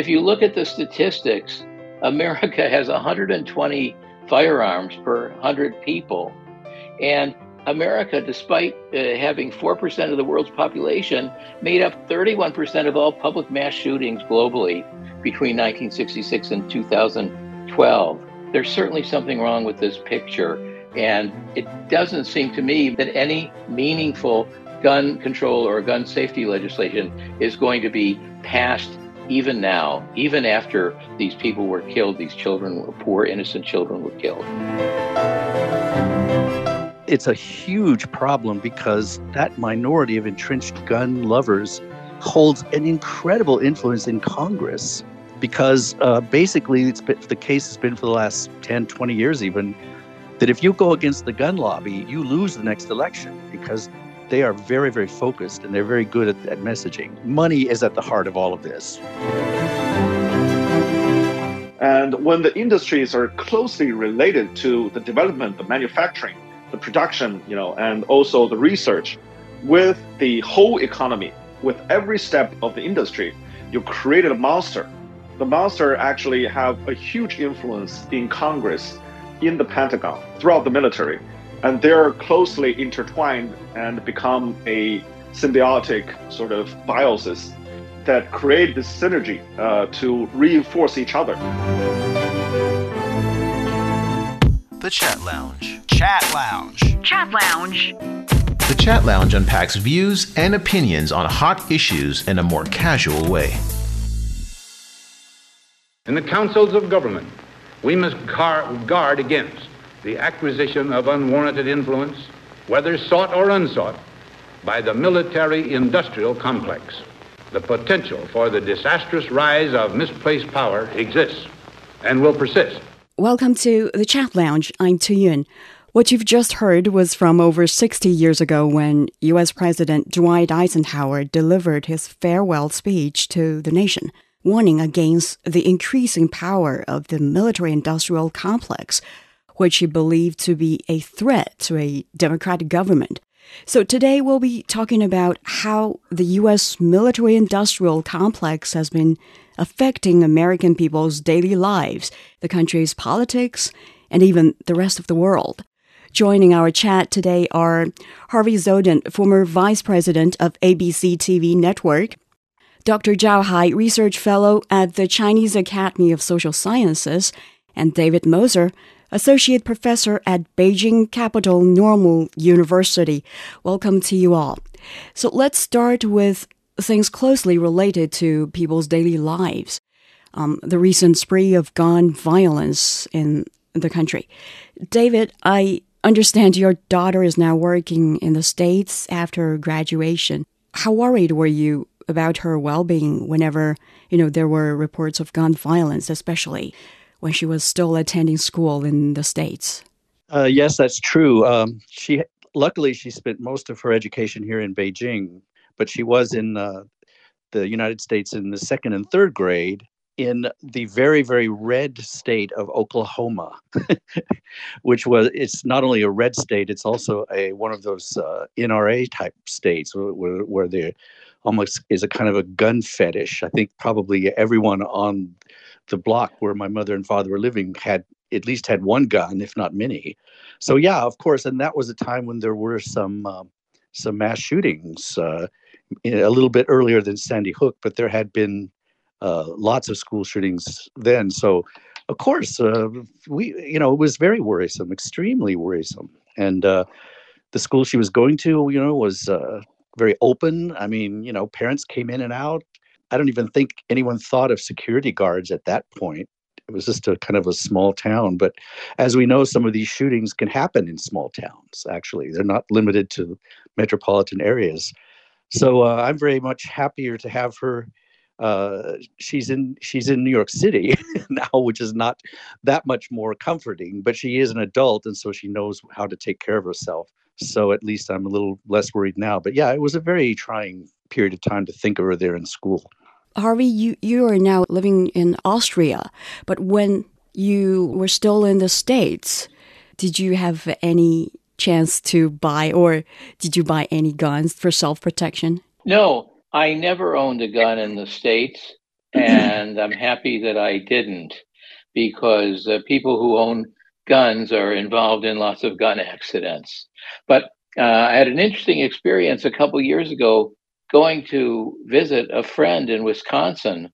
if you look at the statistics, America has 120 firearms per 100 people. And America, despite uh, having 4% of the world's population, made up 31% of all public mass shootings globally between 1966 and 2012. There's certainly something wrong with this picture. And it doesn't seem to me that any meaningful gun control or gun safety legislation is going to be passed even now, even after these people were killed, these children, poor innocent children, were killed. It's a huge problem because that minority of entrenched gun lovers holds an incredible influence in Congress because uh, basically it's been, the case has been for the last 10, 20 years even that if you go against the gun lobby, you lose the next election because they are very, very focused and they're very good at, at messaging. Money is at the heart of all of this. And when the industries are closely related to the development, the manufacturing, the production, you know, and also the research, with the whole economy, with every step of the industry, you created a monster. The monster actually have a huge influence in Congress, in the Pentagon, throughout the military and they're closely intertwined and become a symbiotic sort of biosis that create this synergy uh, to reinforce each other. The Chat Lounge. Chat Lounge. Chat Lounge. The Chat Lounge unpacks views and opinions on hot issues in a more casual way. In the councils of government, we must guard against the acquisition of unwarranted influence, whether sought or unsought, by the military industrial complex. The potential for the disastrous rise of misplaced power exists and will persist. Welcome to the Chat Lounge. I'm Tu Yun. What you've just heard was from over 60 years ago when U.S. President Dwight Eisenhower delivered his farewell speech to the nation, warning against the increasing power of the military industrial complex which he believed to be a threat to a democratic government. So today we'll be talking about how the U.S. military industrial complex has been affecting American people's daily lives, the country's politics, and even the rest of the world. Joining our chat today are Harvey Dzodin, former vice president of ABC TV Network, Dr. Zhao Hai, research fellow at the Chinese Academy of Social Sciences, and David Moser, Associate Professor at Beijing Capital Normal University. Welcome to you all. So let's start with things closely related to people's daily lives. Um, the recent spree of gun violence in the country. David, I understand your daughter is now working in the States after graduation. How worried were you about her well being whenever, you know, there were reports of gun violence, especially when she was still attending school in the States. Uh, yes, that's true. Um, she luckily she spent most of her education here in Beijing, but she was in uh, the United States in the second and third grade in the very very red state of Oklahoma, which was it's not only a red state, it's also a one of those uh, NRA type states where, where there almost is a kind of a gun fetish. I think probably everyone on the block where my mother and father were living had at least had one gun, if not many. So yeah, of course, and that was a time when there were some uh, some mass shootings, uh, a little bit earlier than Sandy Hook, but there had been uh, lots of school shootings then. So of course, uh, we you know it was very worrisome, extremely worrisome, and uh, the school she was going to, you know, was uh, very open. I mean, you know, parents came in and out. I don't even think anyone thought of security guards at that point. It was just a kind of a small town. But as we know, some of these shootings can happen in small towns, actually. They're not limited to metropolitan areas. So uh, I'm very much happier to have her. Uh, she's in she's in New York City now, which is not that much more comforting. But she is an adult, and so she knows how to take care of herself. So at least I'm a little less worried now. But yeah, it was a very trying period of time to think of her there in school. Harvey, you, you are now living in Austria, but when you were still in the States, did you have any chance to buy or did you buy any guns for self protection? No, I never owned a gun in the States. and I'm happy that I didn't because uh, people who own guns are involved in lots of gun accidents. But uh, I had an interesting experience a couple years ago going to visit a friend in Wisconsin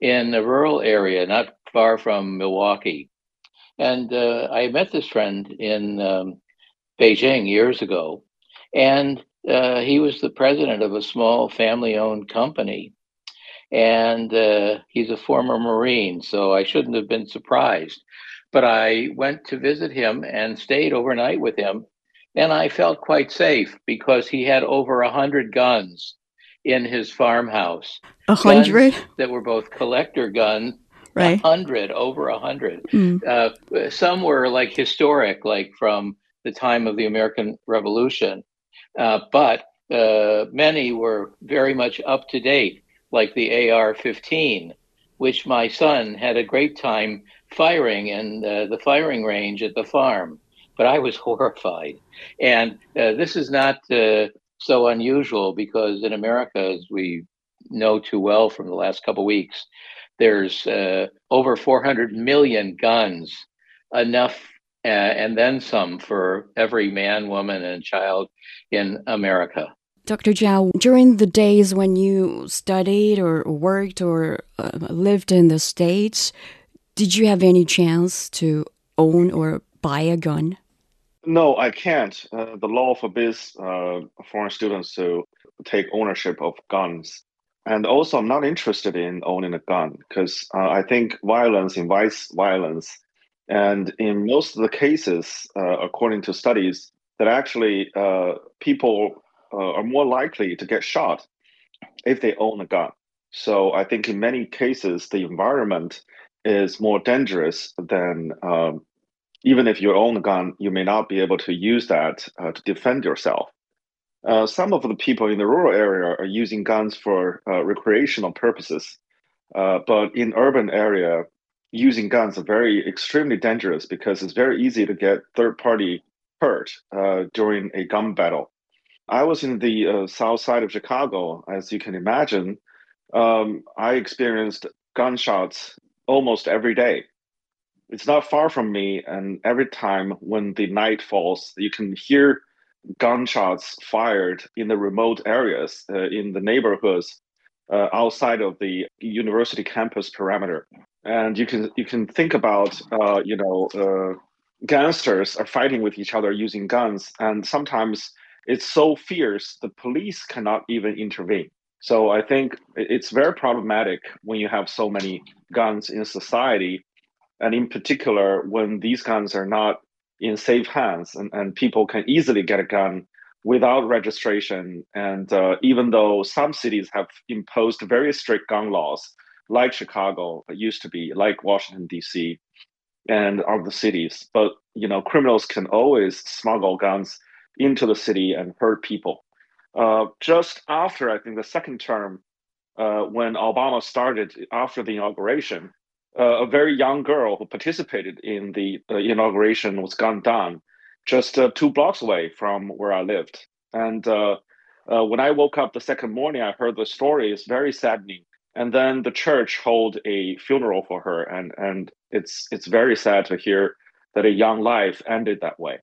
in a rural area not far from Milwaukee. And uh, I met this friend in um, Beijing years ago, and uh, he was the president of a small family owned company. And uh, he's a former Marine, so I shouldn't have been surprised. But I went to visit him and stayed overnight with him. And I felt quite safe because he had over a hundred guns in his farmhouse. A hundred that were both collector guns. Right. A hundred, over a hundred. Mm. Uh, some were like historic, like from the time of the American Revolution, uh, but uh, many were very much up to date, like the AR-15, which my son had a great time firing in uh, the firing range at the farm. But I was horrified, and uh, this is not uh, so unusual because in America, as we know too well from the last couple weeks, there's uh, over 400 million guns, enough uh, and then some for every man, woman, and child in America. Dr. Zhao, during the days when you studied or worked or uh, lived in the States, did you have any chance to own or buy a gun? No, I can't. Uh, the law forbids uh, foreign students to take ownership of guns. And also, I'm not interested in owning a gun because uh, I think violence invites violence. And in most of the cases, uh, according to studies, that actually uh, people uh, are more likely to get shot if they own a gun. So I think in many cases, the environment is more dangerous than um, even if you own a gun, you may not be able to use that uh, to defend yourself. Uh, some of the people in the rural area are using guns for uh, recreational purposes, uh, but in urban area, using guns are very extremely dangerous because it's very easy to get third party hurt uh, during a gun battle. I was in the uh, south side of Chicago, as you can imagine. Um, I experienced gunshots almost every day it's not far from me, and every time when the night falls, you can hear gunshots fired in the remote areas uh, in the neighborhoods uh, outside of the university campus perimeter. And you can you can think about uh, you know uh, gangsters are fighting with each other using guns, and sometimes it's so fierce the police cannot even intervene. So I think it's very problematic when you have so many guns in society and in particular when these guns are not in safe hands and, and people can easily get a gun without registration and uh, even though some cities have imposed very strict gun laws like chicago used to be like washington d.c and other cities. But you know criminals can always smuggle guns into the city and hurt people. Uh, just after i think the second term uh, when obama started after the inauguration uh, a very young girl who participated in the uh, inauguration was gunned down just uh, two blocks away from where I lived. And uh, uh, when I woke up the second morning, I heard the story. It's very saddening. And then the church held a funeral for her, and and it's it's very sad to hear that a young life ended that way.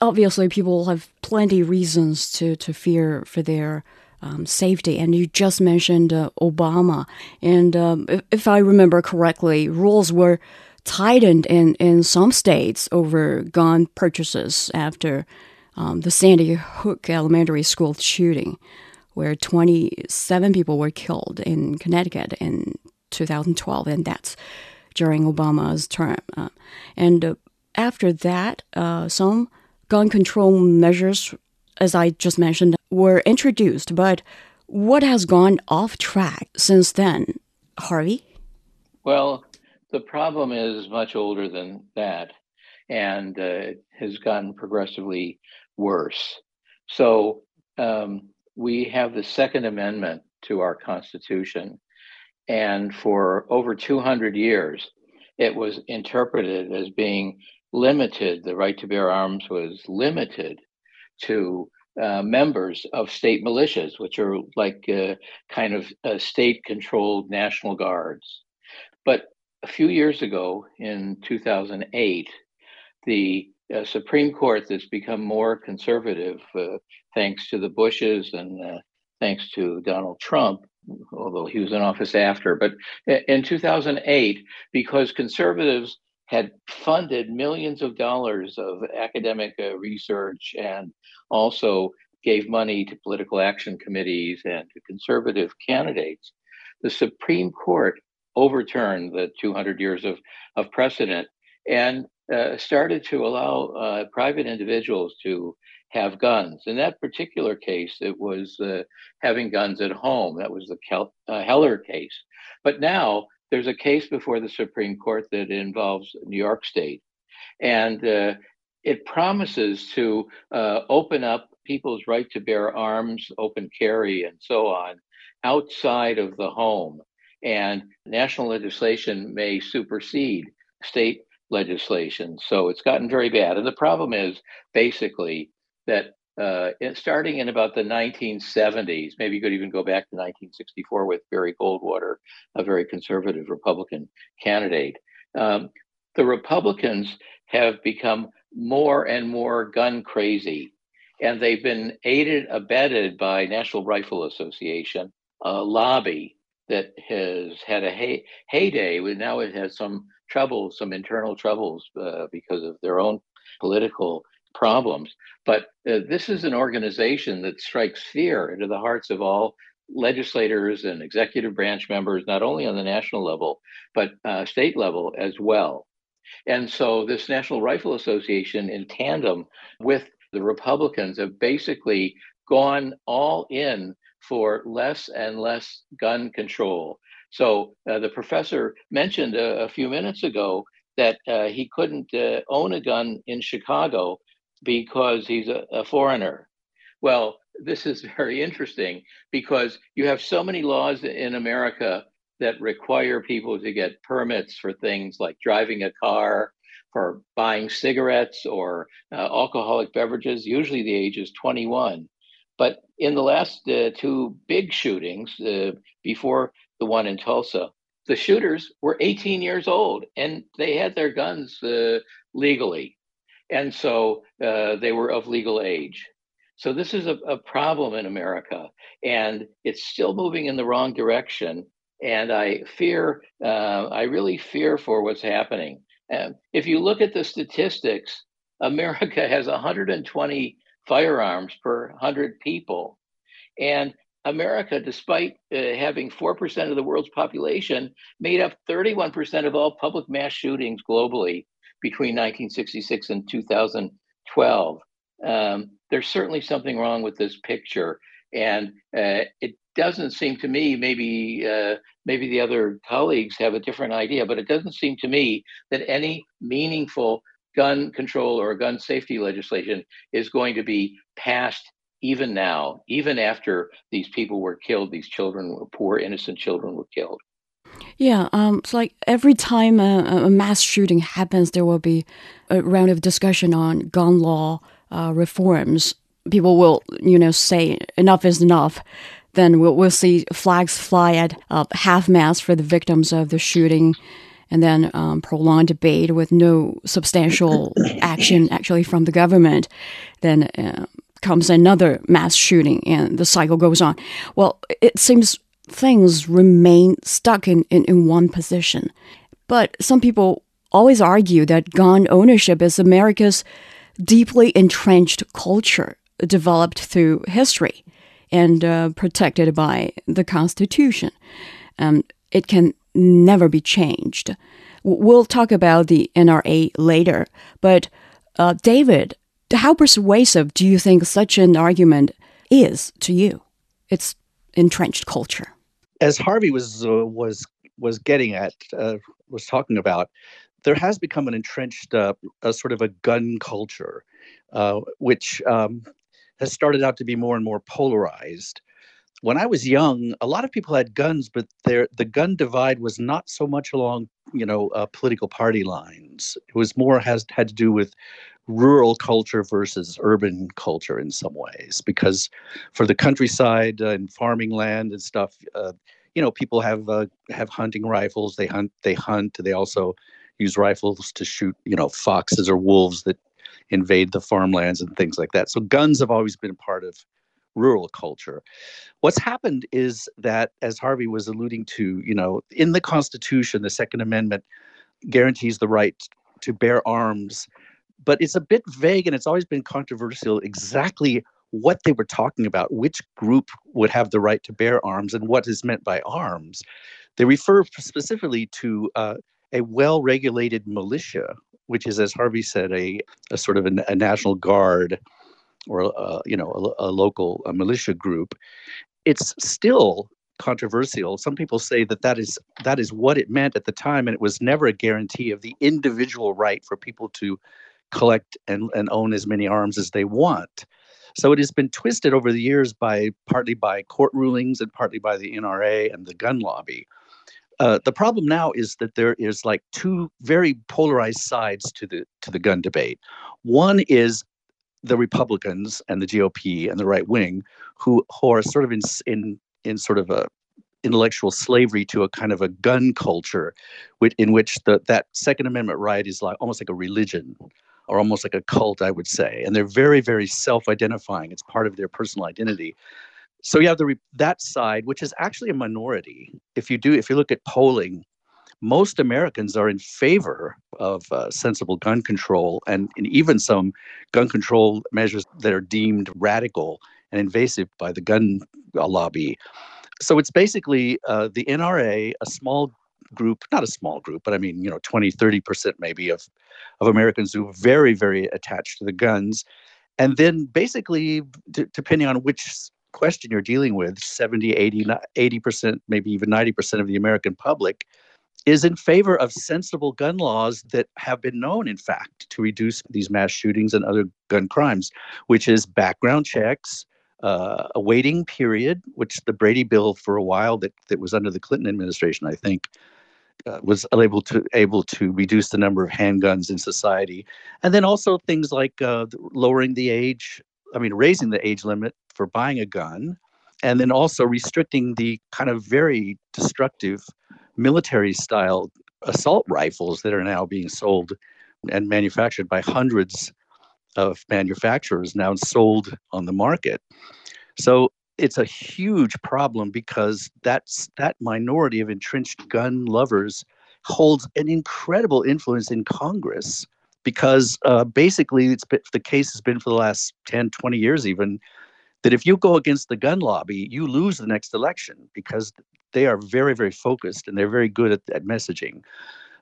Obviously, people have plenty reasons to to fear for their um, safety. And you just mentioned uh, Obama. And um, if, if, I remember correctly, rules were tightened in, in some states over gun purchases after um, the Sandy Hook Elementary School shooting, where 27 people were killed in Connecticut in 2012. And that's during Obama's term. Uh, and uh, after that, uh, some gun control measures as I just mentioned, were introduced, but what has gone off track since then, Harvey? Well, the problem is much older than that and uh, has gotten progressively worse. So um, we have the Second Amendment to our Constitution, and for over 200 years, it was interpreted as being limited. The right to bear arms was limited to uh, members of state militias, which are like uh, kind of uh, state controlled national guards. But a few years ago, in 2008, the uh, Supreme Court that's become more conservative uh, thanks to the Bushes and thanks to Donald Trump, although he was in office after. But in 2008, because conservatives had funded millions of dollars of academic uh, research and also gave money to political action committees and to conservative candidates, the Supreme Court overturned the 200 years of, of precedent and uh, started to allow uh, private individuals to have guns. In that particular case, it was uh, having guns at home. That was the Kel- uh, Heller case. But now there's a case before the Supreme Court that involves New York State. And uh, it promises to uh, open up people's right to bear arms, open carry, and so on outside of the home. And national legislation may supersede state legislation. So it's gotten very bad. And the problem is basically that uh, starting in about the 1970s, maybe you could even go back to 1964 with Barry Goldwater, a very conservative Republican candidate. Um, the Republicans have become more and more gun crazy, and they've been aided, abetted by National Rifle Association, a lobby that has had a hey, heyday. Now it has some trouble, some internal troubles uh, because of their own political problems. But uh, this is an organization that strikes fear into the hearts of all legislators and executive branch members, not only on the national level, but uh, state level as well. And so, this National Rifle Association, in tandem with the Republicans, have basically gone all in for less and less gun control. So, uh, the professor mentioned a, a, few minutes ago that uh, he couldn't uh, own a gun in Chicago because he's a, a foreigner. Well, this is very interesting because you have so many laws in America that require people to get permits for things like driving a car, for buying cigarettes or uh, alcoholic beverages. Usually the age is 21. But in the last uh, two big shootings, uh, before the one in Tulsa, the shooters were 18 years old and they had their guns uh, legally and so uh, they were of legal age. So this is a, a, problem in America, and it's still moving in the wrong direction. And I fear, uh, I really fear for what's happening. If you look at the statistics, America has 120 firearms per 100 people. And America, despite uh, having 4% of the world's population, made up 31% of all public mass shootings globally between 1966 and 2012. Um, there's certainly something wrong with this picture, and uh, it doesn't seem to me. Maybe uh, maybe the other colleagues have a different idea, but it doesn't seem to me that any meaningful gun control or gun safety legislation is going to be passed even now, even after these people were killed, these children, poor innocent children, were killed. Yeah, um, it's like every time a, a, mass shooting happens, there will be a round of discussion on gun law uh, reforms. People will, you know, say enough is enough. Then we'll, we'll see flags fly at uh, half mast for the victims of the shooting, and then um, prolonged debate with no substantial action actually from the government. Then uh, comes another mass shooting, and the cycle goes on. Well, it seems things remain stuck in, in, in one position. But some people always argue that gun ownership is America's deeply entrenched culture developed through history and uh, protected by the Constitution. Um, it can never be changed. We'll talk about the NRA later, but uh, David, how persuasive do you think such an argument is to you? It's entrenched culture as Harvey was uh, was was getting at, uh, was talking about, there has become an entrenched, uh, a sort of a gun culture, uh, which um, has started out to be more and more polarized. When I was young, a lot of people had guns, but there the gun divide was not so much along, you know, uh, political party lines. It was more has had to do with rural culture versus urban culture in some ways because for the countryside and farming land and stuff uh, you know people have uh, have hunting rifles. They hunt they hunt. They also use rifles to shoot you know foxes or wolves that invade the farmlands and things like that. So guns have always been part of rural culture. What's happened is that as harvey was alluding to you know in the constitution the second amendment guarantees the right to bear arms but it's a bit vague and it's always been controversial exactly what they were talking about, which group would have the right to bear arms, and what is meant by arms. They refer specifically to uh, a well regulated militia, which is, as Harvey said, a, a sort of a, a national guard or uh, you know a, a local a militia group. It's still controversial. Some people say that that is that is what it meant at the time, and it was never a guarantee of the individual right for people to collect and, and own as many arms as they want. So it has been twisted over the years by partly by court rulings and partly by the NRA and the gun lobby. Uh, the problem now is that there is like two very polarized sides to the to the gun debate. One is the Republicans and the GOP and the right wing, who, who are sort of in in in sort of a intellectual slavery to a kind of a gun culture, which, in which the that Second Amendment right is like almost like a religion are almost like a cult, I would say, and they're very, very self-identifying. It's part of their personal identity. So you have the that side, which is actually a minority. If you do, if you look at polling, most Americans are in favor of uh, sensible gun control and, and even some gun control measures that are deemed radical and invasive by the gun uh, lobby. So it's basically uh, the NRA, a small group, not a small group, but I mean, you know, 20, 30% maybe of, of Americans who are very, very attached to the guns. And then basically, d- depending on which question you're dealing with, 70, 80, 80%, maybe even 90% of the American public is in favor of sensible gun laws that have been known, in fact, to reduce these mass shootings and other gun crimes, which is background checks, uh, a waiting period, which the Brady bill for a while that, that was under the Clinton administration, I think, uh, was able to able to reduce the number of handguns in society, and then also things like uh, lowering the age. I mean, raising the age limit for buying a gun, and then also restricting the kind of very destructive military style assault rifles that are now being sold and manufactured by hundreds of manufacturers now sold on the market. So it's a huge problem because that's that minority of entrenched gun lovers holds an incredible influence in Congress because uh, basically it's been, the case has been for the last 10 20 years even that if you go against the gun lobby you lose the next election because they are very very focused and they're very good at, at messaging.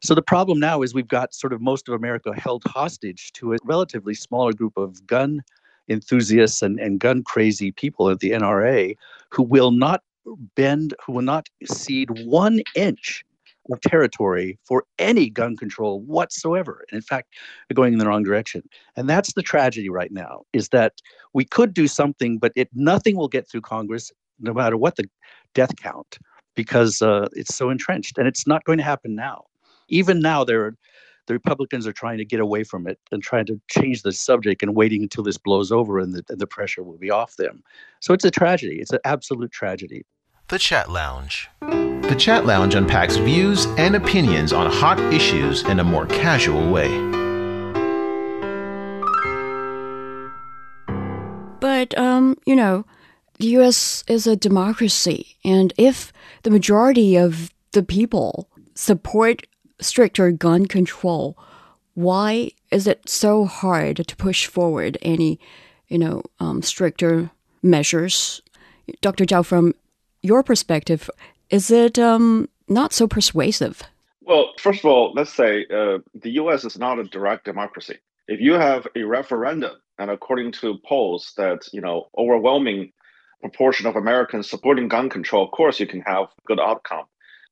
So the problem now is we've got sort of most of america held hostage to a relatively smaller group of gun enthusiasts and, and gun crazy people at the NRA who will not bend, who will not cede one inch of territory for any gun control whatsoever. And in fact, they're going in the wrong direction. And that's the tragedy right now is that we could do something, but it nothing will get through Congress, no matter what the death count, because uh, it's so entrenched. And it's not going to happen now. Even now, there are the Republicans are trying to get away from it and trying to change the subject and waiting until this blows over and the, and the pressure will be off them. So it's a tragedy. It's an absolute tragedy. The Chat Lounge. The Chat Lounge unpacks views and opinions on hot issues in a more casual way. But, um, you know, the US is a democracy, and if the majority of the people support stricter gun control, why is it so hard to push forward any, you know, um, stricter measures? Dr. Zhao, from your perspective, is it um, not so persuasive? Well, first of all, let's say uh, the U.S. is not a direct democracy. If you have a referendum, and according to polls that you know overwhelming proportion of Americans supporting gun control, of course you can have good outcome.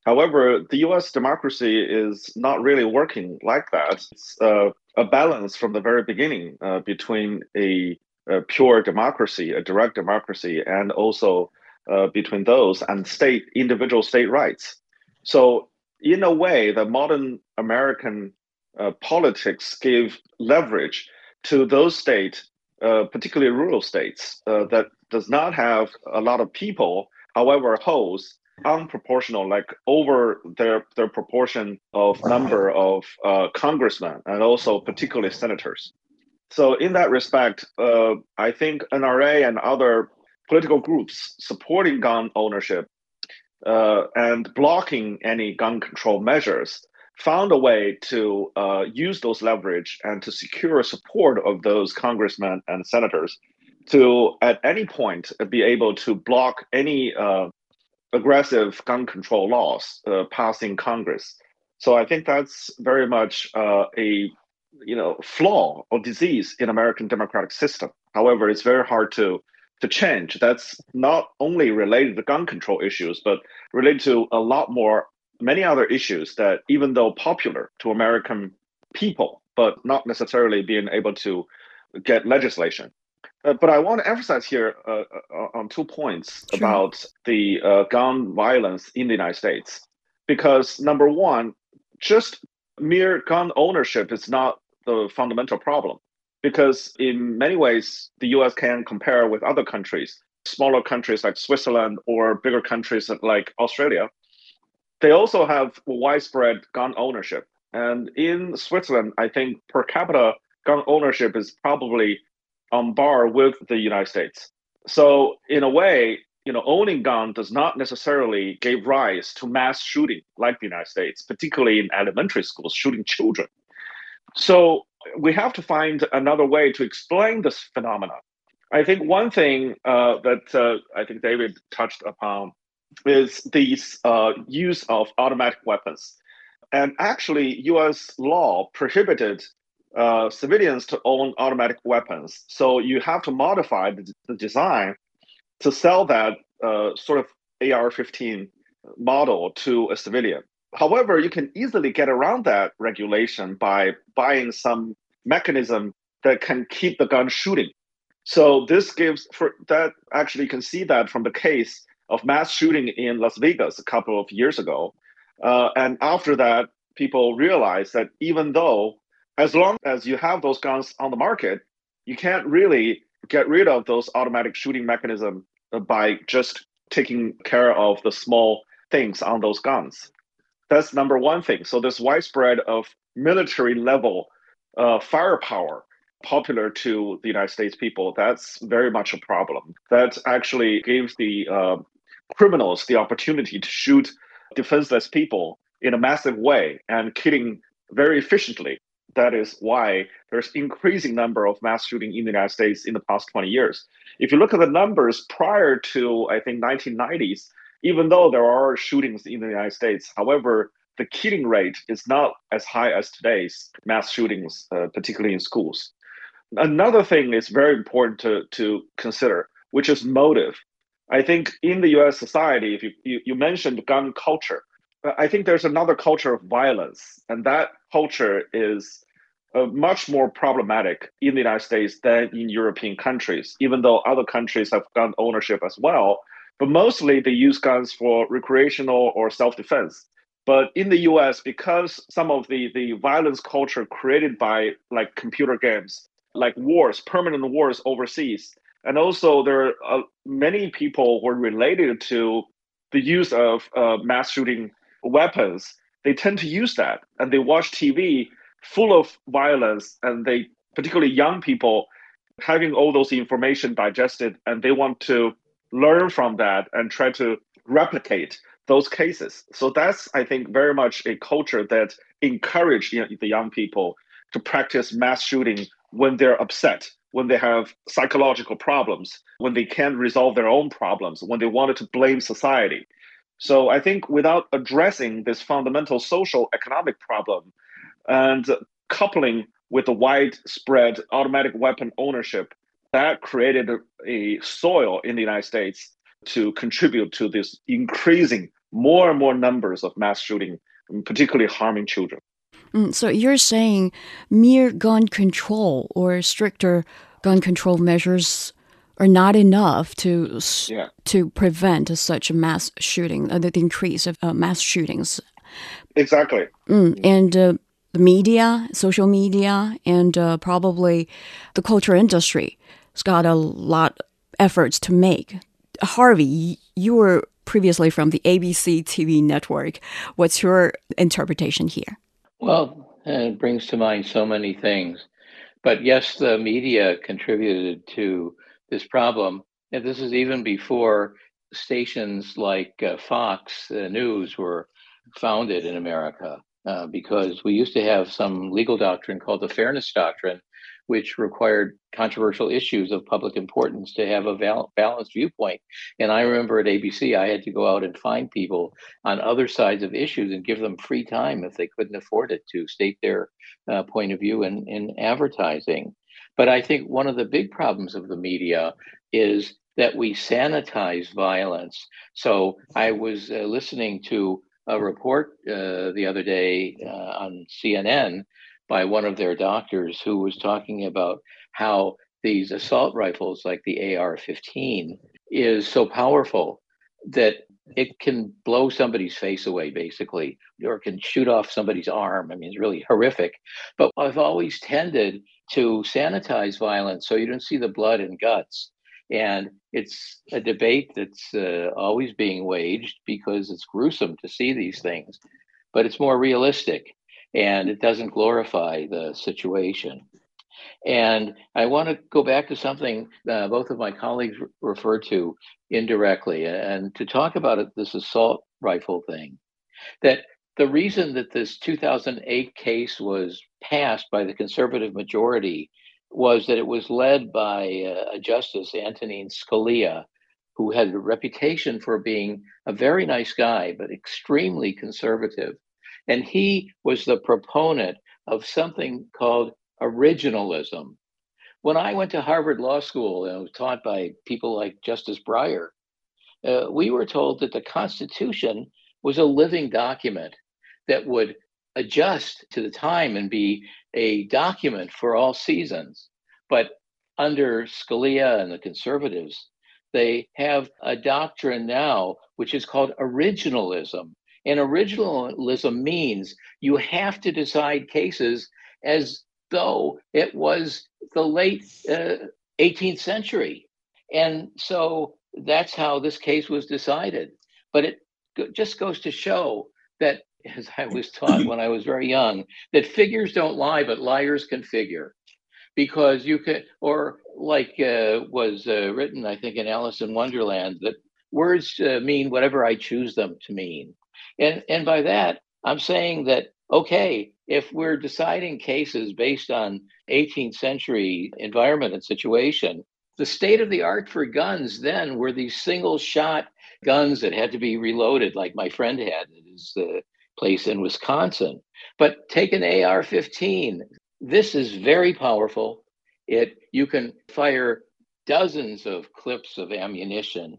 However, the US democracy is not really working like that. It's uh, a balance from the very beginning uh, between a, a, pure democracy, a direct democracy, and also uh, between those and state individual state rights. So, in a way, the modern American uh, politics give leverage to those states, uh, particularly rural states, uh, that does not have a lot of people, however, holds unproportional, like over their their proportion of number of uh, congressmen and also particularly senators. So in that respect, uh, I think NRA and other political groups supporting gun ownership uh, and blocking any gun control measures found a way to uh, use those leverage and to secure support of those congressmen and senators to at any point be able to block any uh, aggressive gun control laws uh, passing Congress. So I think that's very much uh, a you know flaw or disease in American democratic system. However, it's very hard to to change. That's not only related to gun control issues, but related to a lot more many other issues that even though popular to American people, but not necessarily being able to get legislation. Uh, but I want to emphasize here uh, uh, on two points sure. about the uh, gun violence in the United States. Because number one, just mere gun ownership is not the fundamental problem. Because in many ways, the US can compare with other countries, smaller countries like Switzerland or bigger countries like Australia. They also have widespread gun ownership. And in Switzerland, I think per capita gun ownership is probably on par with the United States. So in a way, you know, owning gun does not necessarily give rise to mass shooting like the United States, particularly in elementary schools, shooting children. So we have to find another way to explain this phenomenon. I think one thing uh, that uh, I think David touched upon is the uh, use of automatic weapons. And actually, US law prohibited uh, civilians to own automatic weapons. So you have to modify the, the design to sell that uh, sort of AR 15 model to a civilian. However, you can easily get around that regulation by buying some mechanism that can keep the gun shooting. So this gives for that actually you can see that from the case of mass shooting in Las Vegas a couple of years ago. Uh, and after that, people realized that even though as long as you have those guns on the market, you can't really get rid of those automatic shooting mechanism by just taking care of the small things on those guns. That's number one thing. So this widespread of military level uh, firepower popular to the United States people, that's very much a problem. That actually gives the uh, criminals the opportunity to shoot defenseless people in a massive way and killing very efficiently that is why there's increasing number of mass shooting in the United States in the past 20 years. If you look at the numbers prior to I think 1990s, even though there are shootings in the United States, however, the killing rate is not as high as today's mass shootings, uh, particularly in schools. Another thing is very important to, to consider, which is motive. I think in the US society, if you, you, you mentioned gun culture, I think there's another culture of violence, and that culture is uh, much more problematic in the United States than in European countries, even though other countries have gun ownership as well. But mostly they use guns for recreational or self defense. But in the US, because some of the, the violence culture created by like computer games, like wars, permanent wars overseas, and also there are uh, many people who are related to the use of uh, mass shooting weapons, they tend to use that and they watch TV full of violence and they particularly young people having all those information digested and they want to learn from that and try to replicate those cases. So that's I think very much a culture that encourage you know, the young people to practice mass shooting when they're upset, when they have psychological problems, when they can't resolve their own problems, when they wanted to blame society. So I think without addressing this fundamental social economic problem and coupling with the widespread automatic weapon ownership, that created a, soil in the United States to contribute to this increasing more and more numbers of mass shooting, particularly harming children. Mm, so you're saying mere gun control or stricter gun control measures are not enough to yeah. to prevent such a mass shooting, uh, the increase of uh, mass shootings. Exactly. Mm, and uh, the media, social media, and uh, probably the culture industry has got a lot efforts to make. Harvey, you were previously from the ABC TV network. What's your interpretation here? Well, it brings to mind so many things. But yes, the media contributed to this problem. And this is even before stations like uh, Fox uh, News were founded in America, uh, because we used to have some legal doctrine called the Fairness Doctrine, which required controversial issues of public importance to have a val- balanced viewpoint. And I remember at ABC, I had to go out and find people on other sides of issues and give them free time if they couldn't afford it to state their uh, point of view in, in advertising. But I think one of the big problems of the media is that we sanitize violence. So I was uh, listening to a report uh, the other day uh, on CNN by one of their doctors who was talking about how these assault rifles like the AR-15 is so powerful that it can blow somebody's face away basically or can shoot off somebody's arm. I mean it's really horrific. But i've always tended to sanitize violence so you don't see the blood and guts. And it's a debate that's uh, always being waged because it's gruesome to see these things but it's more realistic and it doesn't glorify the situation and I want to go back to something uh, both of my colleagues re- referred to indirectly, and to talk about it, this assault rifle thing. That the reason that this 2008 case was passed by the conservative majority was that it was led by uh, Justice Antonin Scalia, who had a reputation for being a very nice guy, but extremely conservative. And he was the proponent of something called originalism. When I went to Harvard Law School and was taught by people like Justice Breyer, uh, we were told that the Constitution was a living document that would adjust to the time and be a document for all seasons. But under Scalia and the conservatives, they have a doctrine now which is called originalism. And originalism means you have to decide cases as though it was the late uh, 18th century. And so that's how this case was decided. But it just goes to show that, as I was taught when I was very young, that figures don't lie, but liars can figure. Because you can, or like uh, was uh, written, I think, in Alice in Wonderland, that words uh, mean whatever I choose them to mean. And, and by that, I'm saying that, okay, if we're deciding cases based on 18th century environment and situation, the state of the art for guns then were these single shot guns that had to be reloaded, like my friend had at his uh, place in Wisconsin. But take an AR 15. This is very powerful. It you can fire dozens of clips of ammunition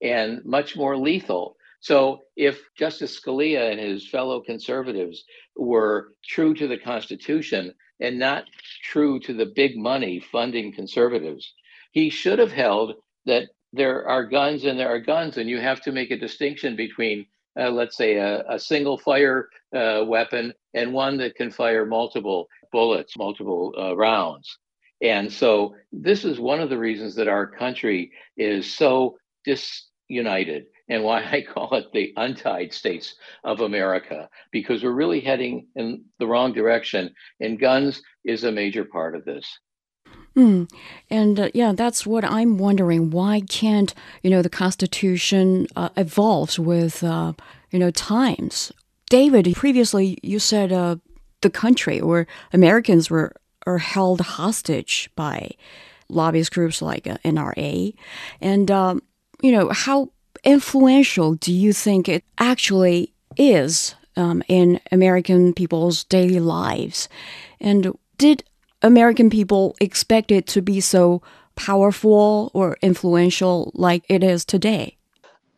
and much more lethal. So if Justice Scalia and his fellow conservatives were true to the Constitution and not true to the big money funding conservatives, he should have held that there are guns and there are guns, and you have to make a distinction between, uh, let's say, a, a single fire uh, weapon and one that can fire multiple bullets, multiple uh, rounds. And so, this is one of the reasons that our country is so disunited and why I call it the untied states of America, because we're really heading in the wrong direction, and guns is a major part of this. Mm. And uh, yeah, that's what I'm wondering. Why can't you know the Constitution uh, evolves with uh, you know times? David, previously you said uh, the country or Americans were are held hostage by lobbyist groups like uh, NRA, and um, you know how influential do you think it actually is um, in American people's daily lives? And did American people expect it to be so powerful or influential like it is today?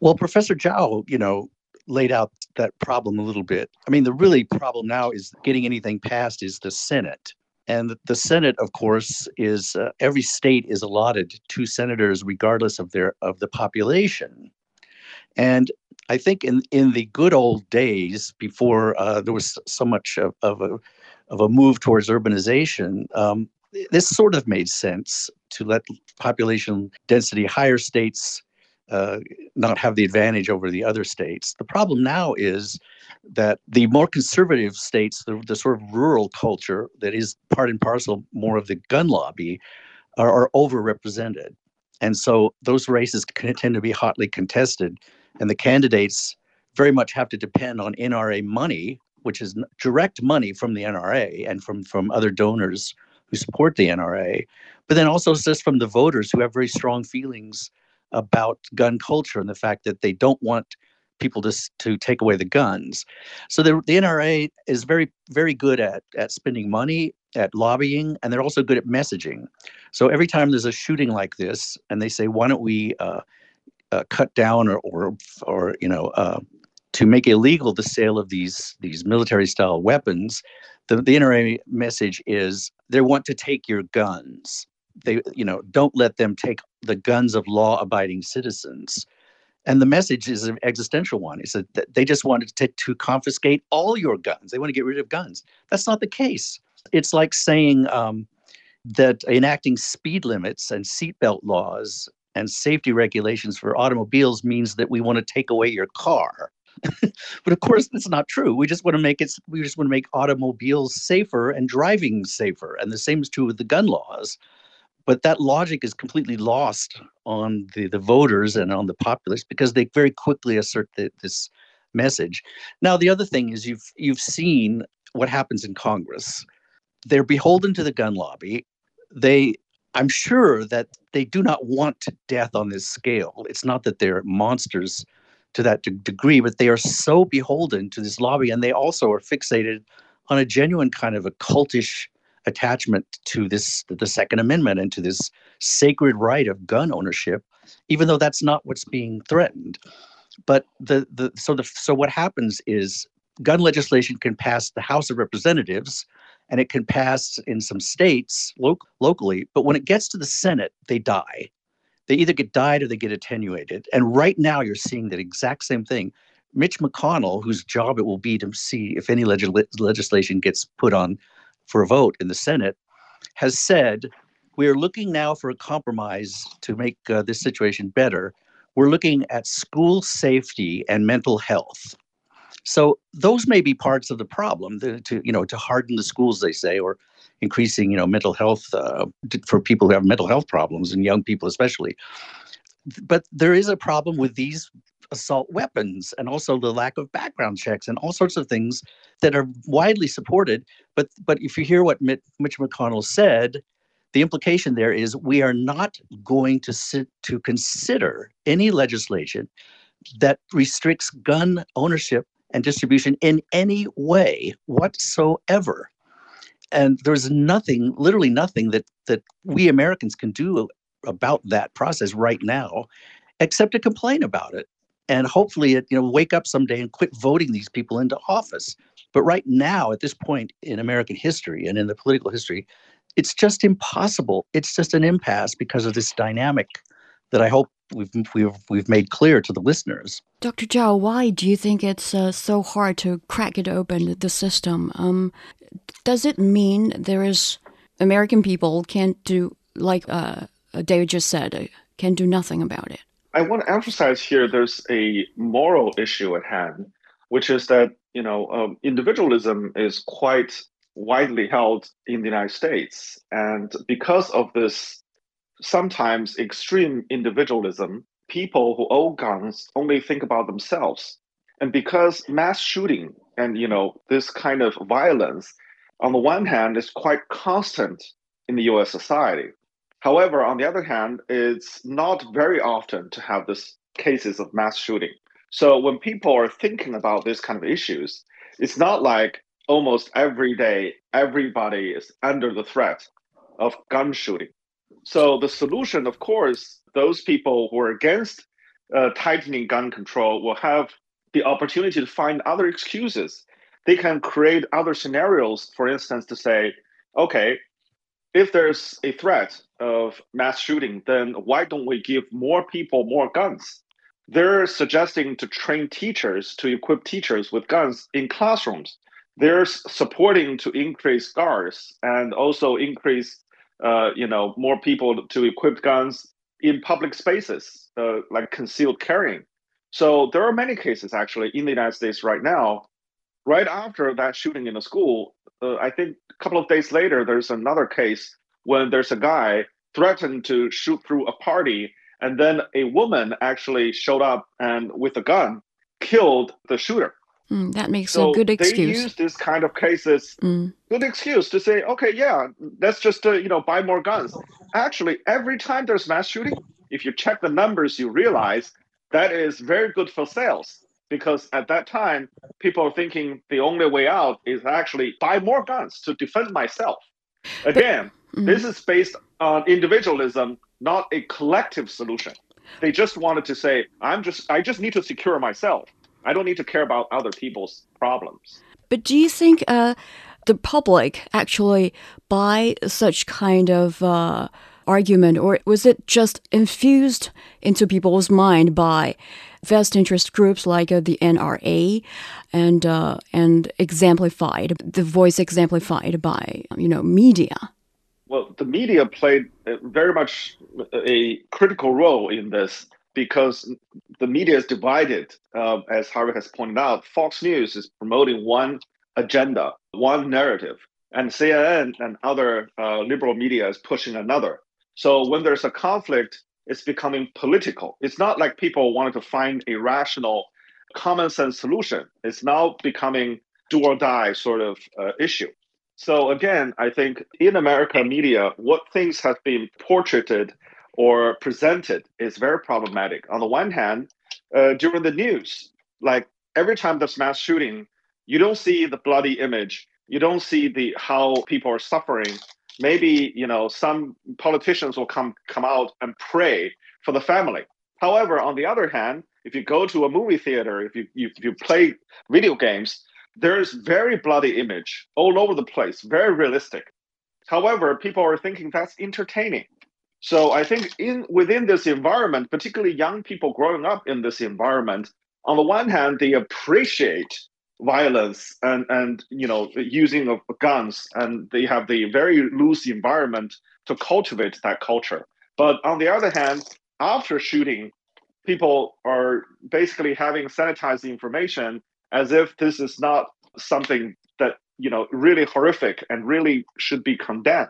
Well, Professor Zhao, you know, laid out that problem a little bit. I mean, the really problem now is getting anything passed is the Senate. And the Senate, of course, is uh, every state is allotted two senators, regardless of their of the population. And I think in, in the good old days, before uh, there was so much of, of a, of a move towards urbanization, um, this sort of made sense to let population density higher states uh, not have the advantage over the other states. The problem now is that the more conservative states, the, the sort of rural culture that is part and parcel more of the gun lobby, are, are overrepresented. And so those races tend to be hotly contested, and the candidates very much have to depend on NRA money, which is direct money from the NRA and from, from other donors who support the NRA, but then also just from the voters who have very strong feelings about gun culture and the fact that they don't want people to, to take away the guns. So the, the NRA is very, very good at, at spending money, at lobbying, and they're also good at messaging. So every time there's a shooting like this, and they say, why don't we uh, uh, cut down or, or, or you know, uh, to make illegal the sale of these these military style weapons, the, the NRA message is they want to take your guns. They, you know, don't let them take the guns of law abiding citizens. And the message is an existential one. It's that they just wanted to, to confiscate all your guns. They want to get rid of guns. That's not the case. It's like saying um, that enacting speed limits and seatbelt laws and safety regulations for automobiles means that we want to take away your car. but of course, that's not true. We just want to make it. We just want to make automobiles safer and driving safer. And the same is true with the gun laws. But that logic is completely lost on the, the voters and on the populace because they very quickly assert the, this message. Now, the other thing is you've you've seen what happens in Congress. They're beholden to the gun lobby. They I'm sure that they do not want death on this scale. It's not that they're monsters to that de- degree, but they are so beholden to this lobby, and they also are fixated on a genuine kind of a cultish attachment to this the second amendment and to this sacred right of gun ownership even though that's not what's being threatened but the the so the so what happens is gun legislation can pass the house of representatives and it can pass in some states lo- locally but when it gets to the senate they die they either get died or they get attenuated and right now you're seeing that exact same thing mitch mcconnell whose job it will be to see if any legis- legislation gets put on for a vote in the Senate, has said we are looking now for a compromise to make uh, this situation better. We're looking at school safety and mental health. So those may be parts of the problem to you know to harden the schools, they say, or increasing you know mental health uh, for people who have mental health problems and young people especially. But there is a problem with these assault weapons and also the lack of background checks and all sorts of things that are widely supported. But but if you hear what Mitch McConnell said, the implication there is we are not going to sit to consider any legislation that restricts gun ownership and distribution in any way whatsoever. And there's nothing, literally nothing that that we Americans can do about that process right now, except to complain about it. And hopefully it you know wake up someday and quit voting these people into office. But right now at this point in american history and in the political history it's just impossible. It's just an impasse because of this dynamic that i hope we've we've, we've made clear to the listeners. Dr zhao why do you think it's uh, so hard to crack it open the system? Um, does it mean there is american people can't do like uh, david just said uh, can do nothing about it? I want to emphasize here there's a moral issue at hand, which is that you know um, individualism is quite widely held in the United States, and because of this sometimes extreme individualism, people who own guns only think about themselves, and because mass shooting and you know this kind of violence, on the one hand, is quite constant in the U.S. society However, on the other hand, it's not very often to have this cases of mass shooting. So when people are thinking about these kind of issues, it's not like almost every day everybody is under the threat of gun shooting. So the solution, of course, those people who are against uh, tightening gun control will have the opportunity to find other excuses. They can create other scenarios, for instance, to say, okay, if there's a threat of mass shooting, then why don't we give more people more guns? They're suggesting to train teachers to equip teachers with guns in classrooms. they're supporting to increase guards and also increase, uh, you know, more people to equip guns in public spaces, uh, like concealed carrying. So there are many cases actually in the United States right now. Right after that shooting in a school, uh, I think a couple of days later, there's another case when there's a guy threatened to shoot through a party, and then a woman actually showed up and with a gun killed the shooter. Mm, that makes so a good excuse. They use this kind of cases, mm. good excuse to say, okay, yeah, let's just uh, you know buy more guns. Actually, every time there's mass shooting, if you check the numbers, you realize that is very good for sales because at that time people are thinking the only way out is actually buy more guns to defend myself. Again, but, mm. this is based on individualism, not a collective solution. They just wanted to say, I'm just I just need to secure myself. I don't need to care about other people's problems. But do you think uh, the public actually buy such kind of uh, argument, or was it just infused into people's mind by vest interest groups like uh, the NRA and uh, and exemplified the voice exemplified by you know media? Well, the media played very much a critical role in this because the media is divided. Uh, as Harvey has pointed out, Fox News is promoting one agenda, one narrative, and CNN and other uh, liberal media is pushing another. So when there's a conflict, it's becoming political. It's not like people wanted to find a rational, common sense solution. It's now becoming do or die sort of uh, issue. So again, I think in America media, what things have been portraited or presented is very problematic. On the one hand, uh, during the news, like every time there's mass shooting, you don't see the bloody image. You don't see the how people are suffering maybe you know some politicians will come come out and pray for the family however on the other hand if you go to a movie theater if you, you if you play video games there's very bloody image all over the place very realistic however people are thinking that's entertaining so i think in within this environment particularly young people growing up in this environment on the one hand they appreciate violence and and you know using of guns and they have the very loose environment to cultivate that culture. But on the other hand after shooting people are basically having sanitized information as if this is not something that you know really horrific and really should be condemned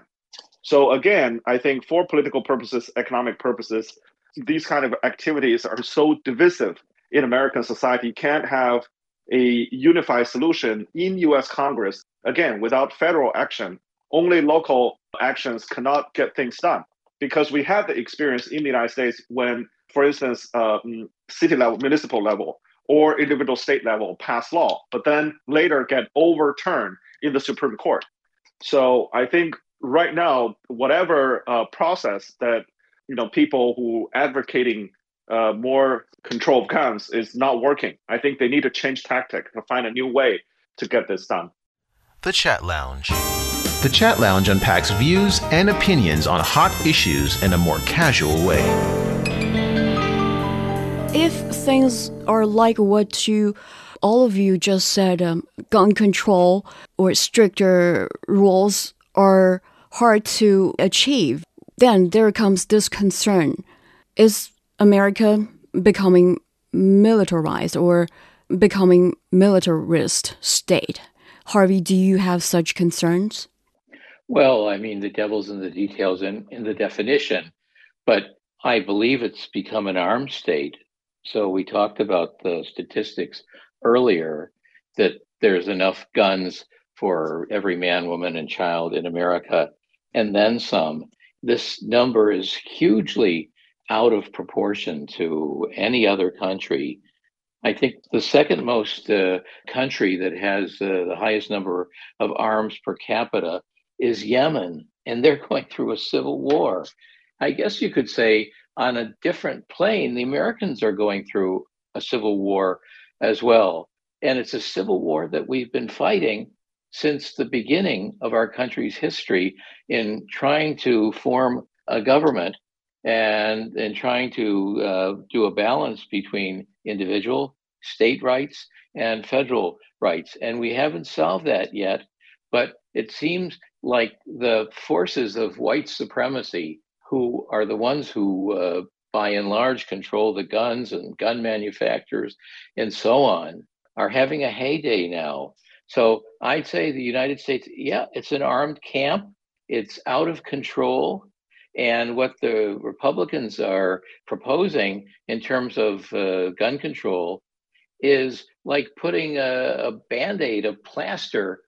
so again i think for political purposes economic purposes these kind of activities are so divisive in american society you can't have a unified solution in US Congress, again, without federal action, only local actions cannot get things done. Because we had the experience in the United States when, for instance, um, city level, municipal level, or individual state level pass law, but then later get overturned in the Supreme Court. So I think right now, whatever uh, process that you know people who advocating uh, more control of guns is not working. I think they need to change tactic to find a new way to get this done. The Chat Lounge. The Chat Lounge unpacks views and opinions on hot issues in a more casual way. If things are like what you all of you just said, um, gun control or stricter rules are hard to achieve, then there comes this concern. Is America becoming militarized or becoming militarist state. Harvey, do you have such concerns? Well, I mean, the devil's in the details in, in the definition, but I believe it's become an armed state. So we talked about the statistics earlier that there's enough guns for every man, woman, and child in America, and then some. This number is hugely out of proportion to any other country. I think the second most uh, country that has uh, the highest number of arms per capita is Yemen, and they're going through a civil war. I guess you could say on a different plane, the Americans are going through a civil war as well. And it's a civil war that we've been fighting since the beginning of our country's history in trying to form a government and in trying to uh, do a balance between individual state rights and federal rights. And we haven't solved that yet, but it seems like the forces of white supremacy, who are the ones who, uh, by and large, control the guns and gun manufacturers and so on, are having a heyday now. So I'd say the United States, yeah, it's an armed camp, it's out of control. And what the Republicans are proposing in terms of uh, gun control is like putting a, a band aid, a plaster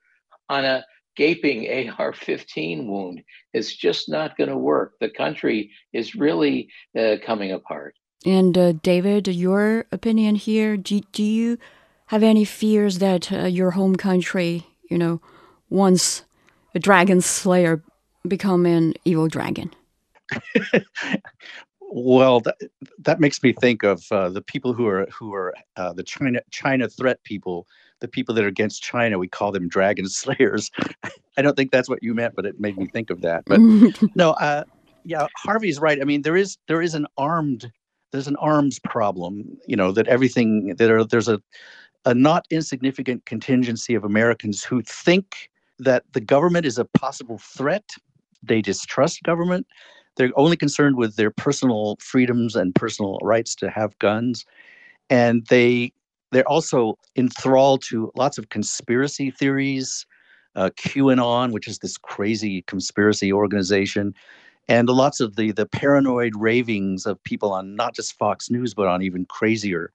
on a gaping AR 15 wound. It's just not going to work. The country is really uh, coming apart. And uh, David, your opinion here do, do you have any fears that uh, your home country, you know, once a dragon slayer become an evil dragon? well, that, that makes me think of uh, the people who are who are uh, the China China threat people, the people that are against China. We call them dragon slayers. I don't think that's what you meant, but it made me think of that. But no, uh, yeah, Harvey's right. I mean, there is there is an armed there's an arms problem. You know that everything that are there's a a not insignificant contingency of Americans who think that the government is a possible threat. They distrust government they're only concerned with their personal freedoms and personal rights to have guns, and they they're also enthralled to lots of conspiracy theories, uh, QAnon, which is this crazy conspiracy organization, and lots of the the paranoid ravings of people on not just Fox News but on even crazier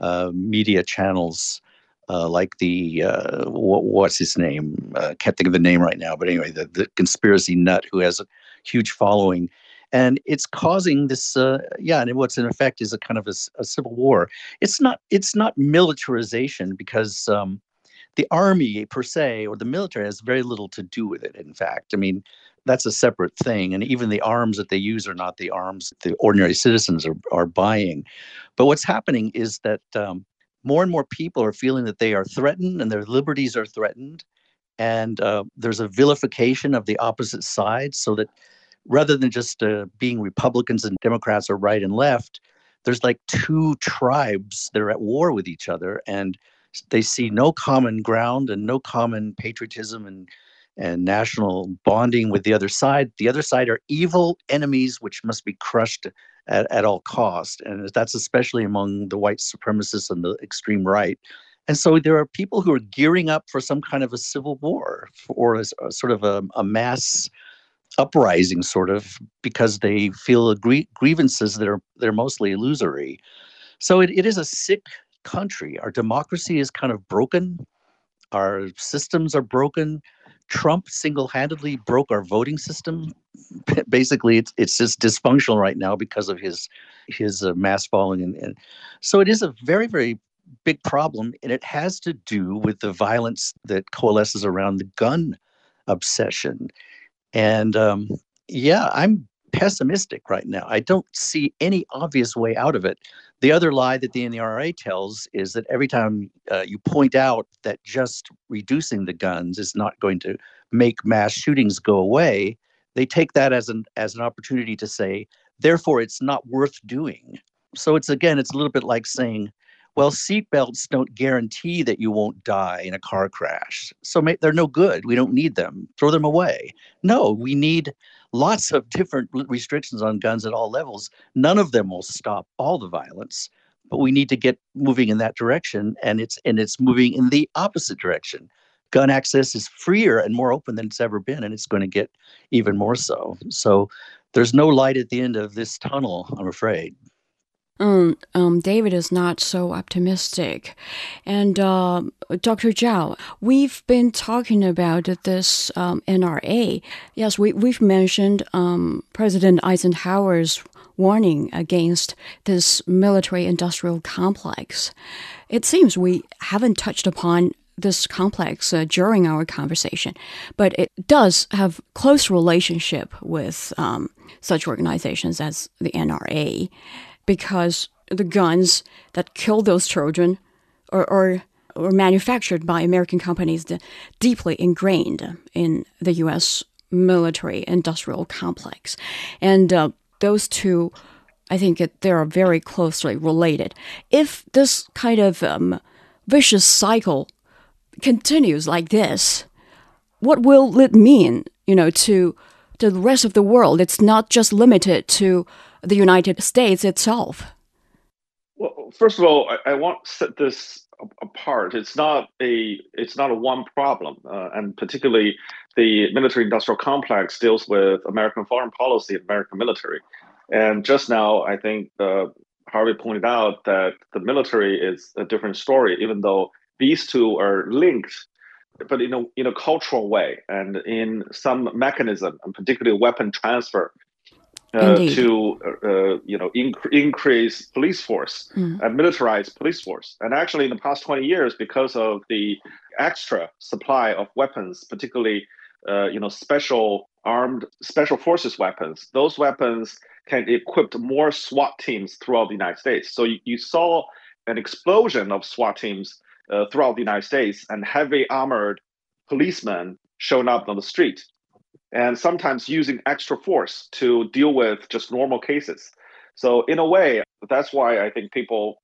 uh, media channels. Uh, like the uh, what, what's his name? Uh, can't think of the name right now, but anyway, the, the conspiracy nut who has a huge following, and it's causing this uh, yeah and what's in effect is a kind of a, a, civil war it's not it's not militarization because um, the army per se or the military has very little to do with it in fact i mean that's a separate thing and even the arms that they use are not the arms that the ordinary citizens are, are buying. But what's happening is that um, more and more people are feeling that they are threatened and their liberties are threatened and uh, there's a vilification of the opposite side so that rather than just uh, being Republicans and Democrats or right and left, there's like two tribes that are at war with each other, and they see no common ground and no common patriotism and and national bonding with the other side. The other side are evil enemies which must be crushed at, at all cost, and that's especially among the white supremacists and the extreme right. And so there are people who are gearing up for some kind of a civil war or a, a uh, sort of a, a mass uprising sort of because they feel gr- grievances that are they're mostly illusory so it, it is a sick country our democracy is kind of broken our systems are broken trump single-handedly broke our voting system? Basically it's, it's just dysfunctional right now because of his his uh, mass following and, and so it is a very very big problem and it has to do with the violence that coalesces around the gun obsession. And um, yeah, I'm pessimistic right now. I don't see any obvious way out of it. The other lie that the NRA tells is that every time uh, you point out that just reducing the guns is not going to make mass shootings go away, they take that as an as an opportunity to say, therefore, it's not worth doing. So it's again, it's a little bit like saying, well, seatbelts don't guarantee that you won't die in a car crash. So they're no good. We don't need them. Throw them away. No, we need lots of different restrictions on guns at all levels. None of them will stop all the violence, but we need to get moving in that direction and it's and it's moving in the opposite direction. Gun access is freer and more open than it's ever been and it's going to get even more so. So there's no light at the end of this tunnel, I'm afraid um, um, David is not so optimistic. And uh, Dr. Zhao, we've been talking about this um, NRA. Yes, we, we've mentioned um, President Eisenhower's warning against this military industrial complex. It seems we haven't touched upon this complex uh, during our conversation, but it does have close relationship with um, such organizations as the NRA because the guns that killed those children are, are, are manufactured by American companies deeply ingrained in the U.S. military industrial complex. And uh, those two, I think it, they are very closely related. If this kind of um, vicious cycle continues like this, what will it mean, you know, to to the rest of the world? It's not just limited to the United States itself. Well, first of all, I, I want to set this apart. It's not a it's not a one problem, uh, and particularly the military-industrial complex deals with American foreign policy and American military. And just now, I think uh, Harvey pointed out that the military is a different story, even though these two are linked, but in a in a cultural way and in some mechanism, and particularly weapon transfer. Uh, to uh, you know inc- increase police force mm. and militarize police force and actually in the past 20 years because of the extra supply of weapons particularly uh, you know special armed special forces weapons those weapons can equip more SWAT teams throughout the United States. So you, you saw an explosion of SWAT teams uh, throughout the United States and heavy armored policemen showing up on the street and sometimes using extra force to deal with just normal cases. So in a way, that's why I think people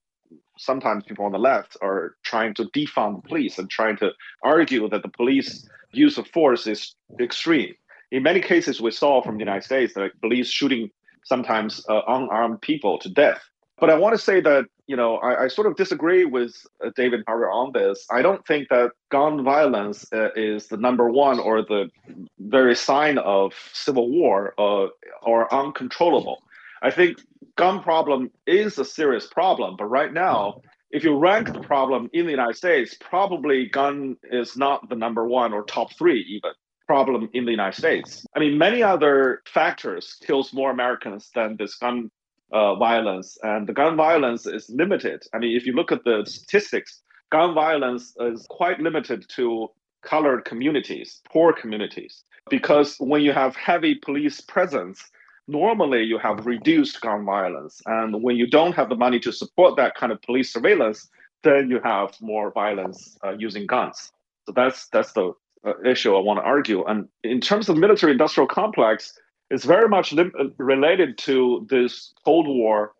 sometimes people on the left are trying to defund the police and trying to argue that the police use of force is extreme. In many cases, we saw from the United States that police shooting sometimes uh, unarmed people to death. But I want to say that you know I, I sort of disagree with uh, David Harvey on this. I don't think that gun violence uh, is the number one or the very sign of civil war uh, or uncontrollable. I think gun problem is a serious problem, but right now, if you rank the problem in the United States, probably gun is not the number one or top three even problem in the United States. I mean, many other factors kills more Americans than this gun uh, violence, and the gun violence is limited. I mean, if you look at the statistics, gun violence is quite limited to colored communities, poor communities, because when you have heavy police presence, normally you have reduced gun violence, and when you don't have the money to support that kind of police surveillance, then you have more violence uh, using guns. So that's that's the uh, issue I want to argue. And in terms of military industrial complex, it's very much lim- uh, related to this Cold War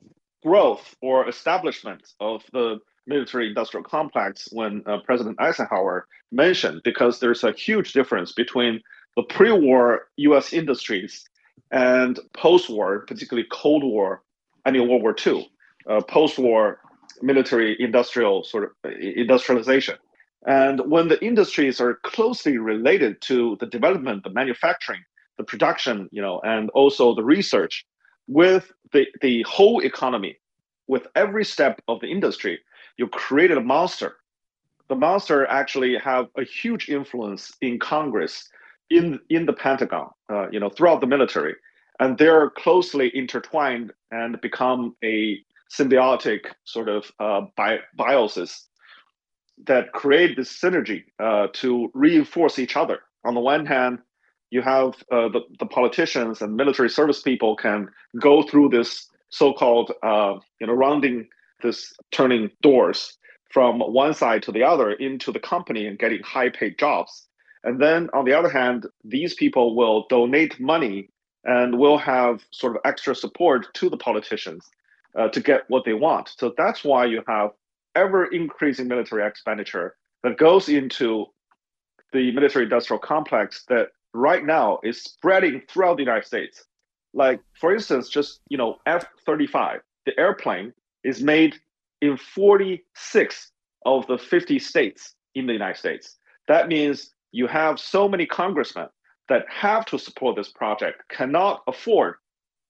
growth or establishment of the military industrial complex when uh, President Eisenhower mentioned, because there's a huge difference between the pre war US industries and post war, particularly Cold War, I mean, World War II, uh, post war military industrial sort of uh, industrialization. And when the industries are closely related to the development, the manufacturing, the production, you know, and also the research with the, the whole economy, with every step of the industry, you created a monster. The monster actually have a huge influence in Congress, in in the Pentagon, uh, you know, throughout the military, and they're closely intertwined and become a symbiotic sort of uh, bi- biosis that create this synergy uh, to reinforce each other. On the one hand, you have uh, the, the politicians and military service people can go through this so-called, uh, you know, rounding this turning doors from one side to the other into the company and getting high-paid jobs. And then on the other hand, these people will donate money and will have sort of extra support to the politicians uh, to get what they want. So that's why you have ever increasing military expenditure that goes into the military industrial complex that right now is spreading throughout the United States. Like, for instance, just, you know, F 35, the airplane is made in 46 of the 50 states in the United States. That means you have so many congressmen that have to support this project, cannot afford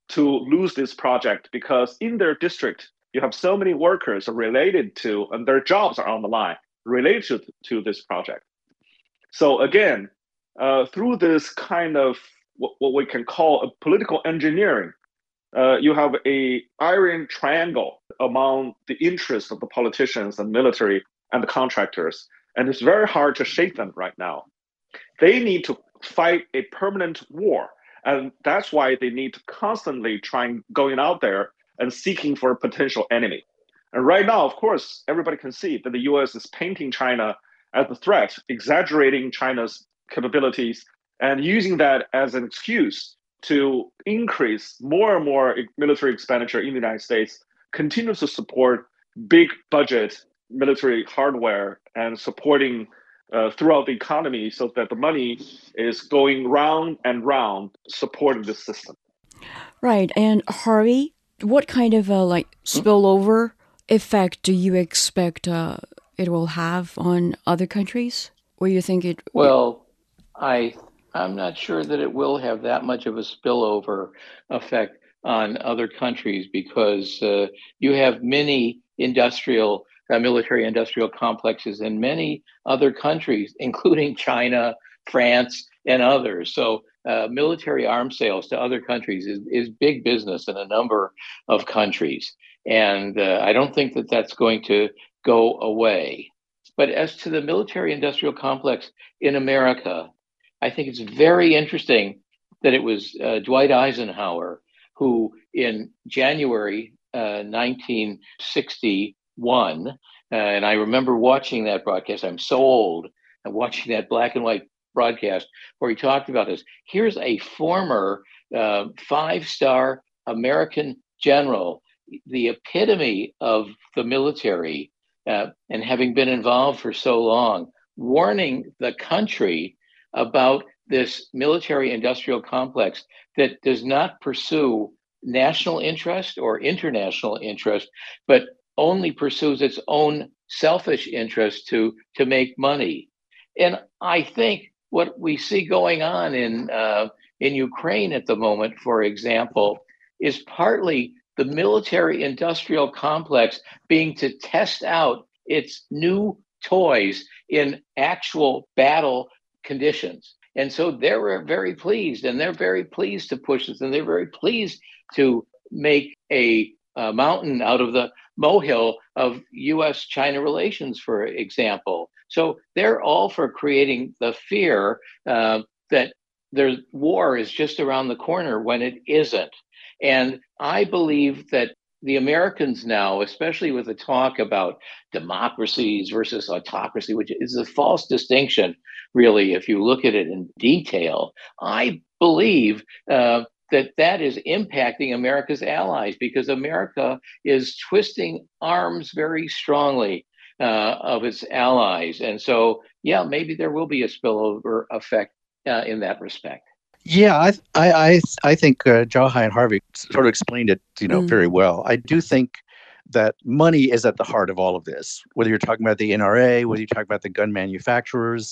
to lose this project because in their district, you have so many workers related to, and their jobs are on the line related to, to this project. So again, uh, through this kind of what, what, we can call a political engineering, uh, you have a iron triangle among the interests of the politicians and military and the contractors, and it's very hard to shake them right now. They need to fight a permanent war, and that's why they need to constantly try and going out there and seeking for a potential enemy. And right now, of course, everybody can see that the US is painting China as a threat, exaggerating China's capabilities, and using that as an excuse to increase more and more military expenditure in the United States, continue to support big budget military hardware and supporting uh, throughout the economy so that the money is going round and round supporting the system. Right. And Harvey, what kind of a like spillover effect do you expect uh, it will have on other countries? Or you think it Well, I I'm not sure that it will have that much of a spillover effect on other countries because uh, you have many industrial uh, military industrial complexes in many other countries, including China, France, and others. So, uh, military arms sales to other countries is, is big business in a number of countries. And uh, I don't think that that's going to go away. But as to the military industrial complex in America, I think it's very interesting that it was uh, Dwight Eisenhower who, in January uh, 1961, uh, and I remember watching that broadcast. I'm so old and watching that black and white broadcast where he talked about this. Here's a former uh, five star American general, the epitome of the military, uh, and having been involved for so long, warning the country about this military industrial complex that does not pursue national interest or international interest, but only pursues its own selfish interest to, to make money. And I think what we see going on in, uh, in Ukraine at the moment, for example, is partly the military industrial complex being to test out its new toys in actual battle conditions. And so they're very pleased, and they're very pleased to push this, and they're very pleased to make a, a mountain out of the molehill of US China relations, for example. So they're all for creating the fear uh, that their war is just around the corner when it isn't. And I believe that the Americans now, especially with the talk about democracies versus autocracy, which is a false distinction, really, if you look at it in detail, I believe uh, that that is impacting America's allies because America is twisting arms very strongly uh, of its allies. And so, yeah, maybe there will be a spillover effect uh, in that respect. Yeah, I I I, think uh, and Harvey sort of explained it, you know, mm. very well. I do think that money is at the heart of all of this. Whether you're talking about the NRA, whether you're talking about the gun manufacturers,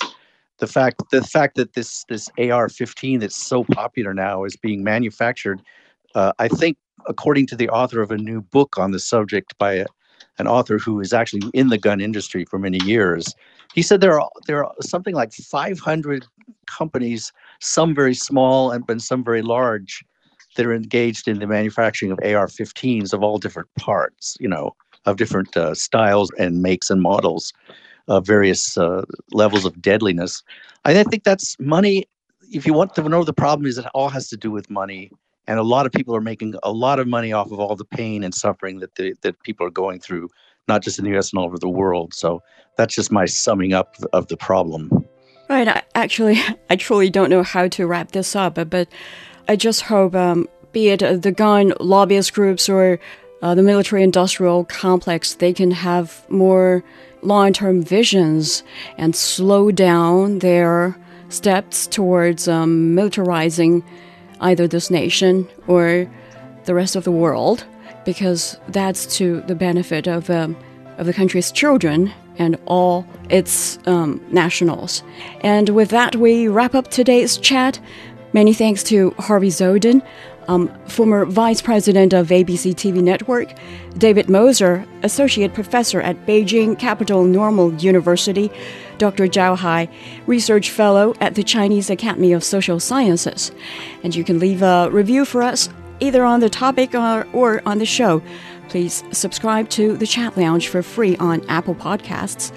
the fact the fact that this this AR-15 that's so popular now is being manufactured, uh, I think, according to the author of a new book on the subject by a, an author who is actually in the gun industry for many years, he said there are there are something like 500 companies, some very small and, and some very large, that are engaged in the manufacturing of AR-15s of all different parts, you know, of different uh, styles and makes and models uh, various uh, levels of deadliness. I think that's money. If you want to know the problem, is it all has to do with money, and a lot of people are making a lot of money off of all the pain and suffering that that people are going through, not just in the U.S. and all over the world. So that's just my summing up of the problem. Right. I, actually, I truly don't know how to wrap this up, but I just hope, um, be it the gun lobbyist groups or uh, the military industrial complex, they can have more long term visions and slow down their steps towards um, militarizing either this nation or the rest of the world, because that's to the benefit of, um, of the country's children and all its um, nationals. And with that, we wrap up today's chat. Many thanks to Harvey Dzodin, um, former vice president of ABC TV Network, David Moser, associate professor at Beijing Capital Normal University, Dr. Zhao Hai, research fellow at the Chinese Academy of Social Sciences. And you can leave a review for us either on the topic or, or on the show. Please subscribe to the Chat Lounge for free on Apple Podcasts,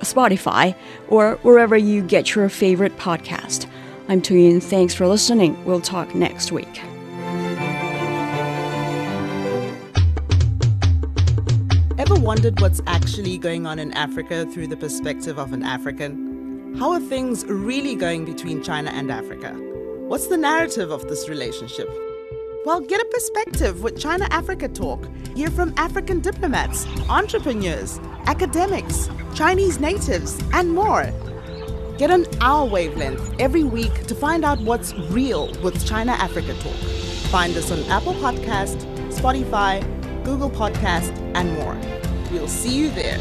Spotify, or wherever you get your favorite podcast. I'm Tu Yun. Thanks for listening. We'll talk next week. Ever wondered what's actually going on in Africa through the perspective of an African? How are things really going between China and Africa? What's the narrative of this relationship? Well, get a perspective with China Africa Talk. Hear from African diplomats, entrepreneurs, academics, Chinese natives, and more. Get on our wavelength every week to find out what's real with China Africa Talk. Find us on Apple Podcast, Spotify, Google Podcast, and more. We'll see you there.